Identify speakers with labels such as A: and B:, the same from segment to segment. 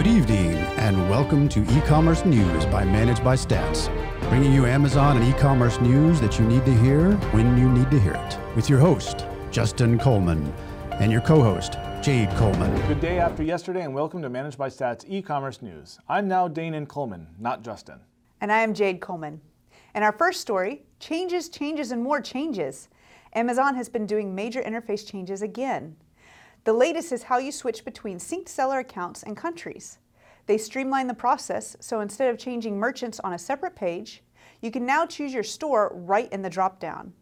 A: Good evening, and welcome to e-commerce news by Managed by Stats, bringing you Amazon and e-commerce news that you need to hear when you need to hear it. With your host, Justin Coleman, and your co-host, Jade Coleman.
B: Good day after yesterday, and welcome to Managed by Stats e-commerce news. I'm now Danon Coleman, not Justin.
C: And I am Jade Coleman. In our first story, changes, changes, and more changes. Amazon has been doing major interface changes again. The latest is how you switch between synced seller accounts and countries. They streamline the process, so instead of changing merchants on a separate page, you can now choose your store right in the dropdown.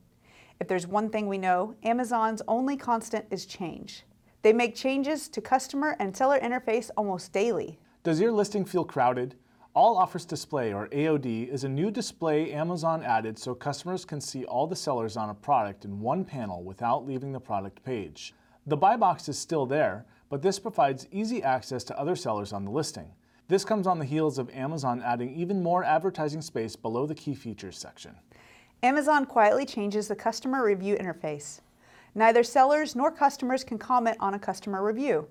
C: If there's one thing we know, Amazon's only constant is change. They make changes to customer and seller interface almost daily.
B: Does your listing feel crowded? All Offers Display, or AOD, is a new display Amazon added so customers can see all the sellers on a product in one panel without leaving the product page. The buy box is still there, but this provides easy access to other sellers on the listing. This comes on the heels of Amazon adding even more advertising space below the key features section.
C: Amazon quietly changes the customer review interface. Neither sellers nor customers can comment on a customer review.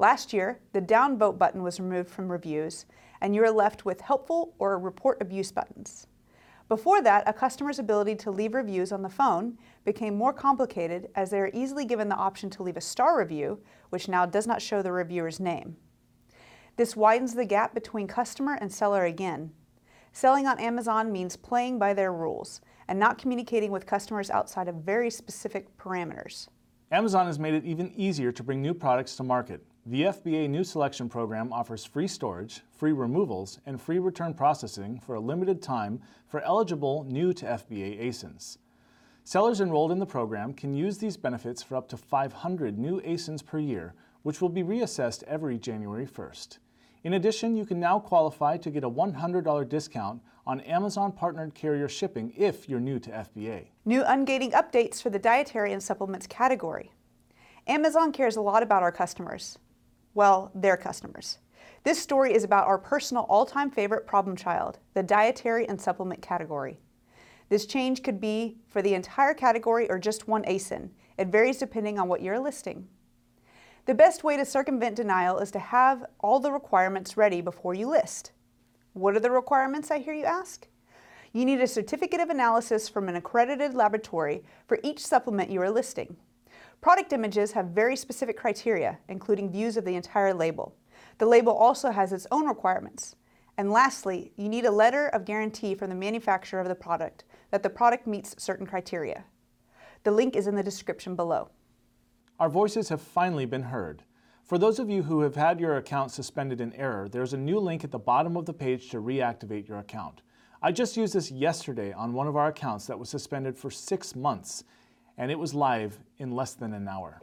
C: Last year, the downvote button was removed from reviews, and you are left with helpful or report abuse buttons. Before that, a customer's ability to leave reviews on the phone became more complicated as they are easily given the option to leave a star review, which now does not show the reviewer's name. This widens the gap between customer and seller again. Selling on Amazon means playing by their rules and not communicating with customers outside of very specific parameters.
B: Amazon has made it even easier to bring new products to market. The FBA New Selection Program offers free storage, free removals, and free return processing for a limited time for eligible new to FBA ASINs. Sellers enrolled in the program can use these benefits for up to 500 new ASINs per year, which will be reassessed every January 1st. In addition, you can now qualify to get a $100 discount on Amazon partnered carrier shipping if you're new to FBA.
C: New ungating updates for the dietary and supplements category. Amazon cares a lot about our customers. Well, their customers. This story is about our personal all time favorite problem child, the dietary and supplement category. This change could be for the entire category or just one ASIN. It varies depending on what you're listing. The best way to circumvent denial is to have all the requirements ready before you list. What are the requirements, I hear you ask? You need a certificate of analysis from an accredited laboratory for each supplement you are listing. Product images have very specific criteria, including views of the entire label. The label also has its own requirements. And lastly, you need a letter of guarantee from the manufacturer of the product that the product meets certain criteria. The link is in the description below.
B: Our voices have finally been heard. For those of you who have had your account suspended in error, there's a new link at the bottom of the page to reactivate your account. I just used this yesterday on one of our accounts that was suspended for six months, and it was live in less than an hour.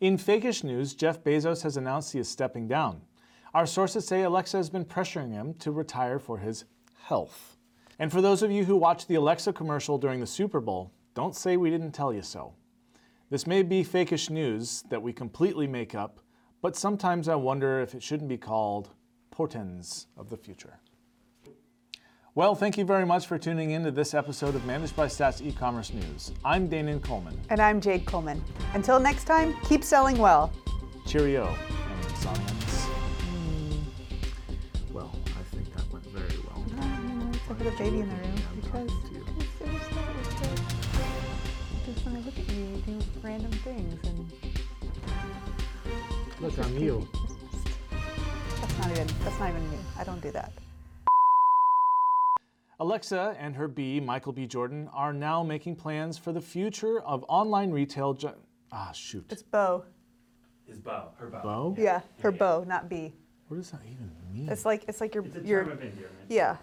B: In fakish news, Jeff Bezos has announced he is stepping down. Our sources say Alexa has been pressuring him to retire for his health. And for those of you who watched the Alexa commercial during the Super Bowl, don't say we didn't tell you so. This may be fakish news that we completely make up, but sometimes I wonder if it shouldn't be called portends of the future. Well, thank you very much for tuning in to this episode of Managed by Stats e-commerce news. I'm Danon Coleman.
C: And I'm Jade Coleman. Until next time, keep selling well.
B: Cheerio, Amazonians. Hmm. Well, I think that went very well.
C: I put a baby in the room
B: I'm
C: because,
B: talking to you.
C: because just when I look at you, you do random things and
B: Look, I'm you.
C: that's not even that's not even me. I don't do that.
B: Alexa and her B, Michael B. Jordan, are now making plans for the future of online retail. Ju- ah, shoot.
C: It's Bo.
D: Is bow, her bow.
B: Bo?
C: Yeah, her Bo, not B.
B: What does that even mean?
C: It's like it's like your
D: It's a
C: your
D: term of endearment.
C: yeah.